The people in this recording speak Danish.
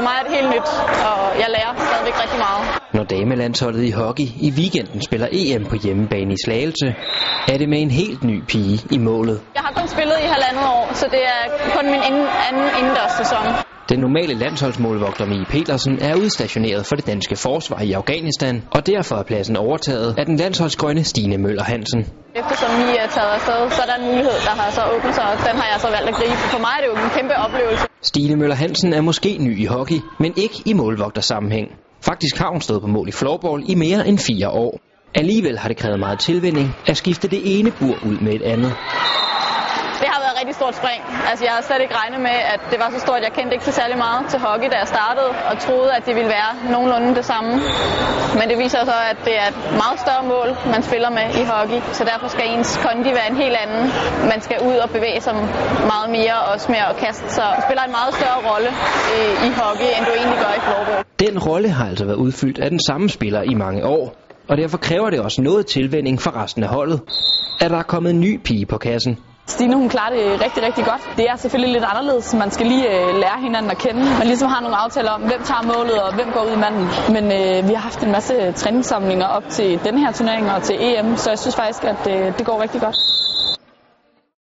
for mig er det helt nyt, og jeg lærer stadigvæk rigtig meget. Når damelandsholdet i hockey i weekenden spiller EM på hjemmebane i Slagelse, er det med en helt ny pige i målet. Jeg har kun spillet i halvandet år, så det er kun min anden indendørs sæson. Den normale landsholdsmålvogter Mie Petersen er udstationeret for det danske forsvar i Afghanistan, og derfor er pladsen overtaget af den landsholdsgrønne Stine Møller Hansen. Eftersom Mie er taget afsted, så er der en mulighed, der har så åbnet sig, og den har jeg så valgt at gribe. For mig er det jo en kæmpe oplevelse. Stine Møller Hansen er måske ny i hockey, men ikke i målvogtersammenhæng. Faktisk har hun stået på mål i floorball i mere end fire år. Alligevel har det krævet meget tilvænning at skifte det ene bur ud med et andet. Det har været et rigtig stort spring. Altså, jeg havde slet ikke regnet med, at det var så stort. Jeg kendte ikke så særlig meget til hockey, da jeg startede, og troede, at det ville være nogenlunde det samme. Men det viser så, at det er et meget større mål, man spiller med i hockey. Så derfor skal ens kondi være en helt anden. Man skal ud og bevæge sig meget mere, også med at kaste sig. Det spiller en meget større rolle øh, i hockey, end du egentlig gør i floorball. Den rolle har altså været udfyldt af den samme spiller i mange år, og derfor kræver det også noget tilvænding for resten af holdet, at der er kommet en ny pige på kassen. Stine, hun klarer det rigtig, rigtig godt. Det er selvfølgelig lidt anderledes. Man skal lige øh, lære hinanden at kende. Man ligesom har nogle aftaler om, hvem tager målet og hvem går ud i manden. Men øh, vi har haft en masse træningssamlinger op til den her turnering og til EM, så jeg synes faktisk, at øh, det går rigtig godt.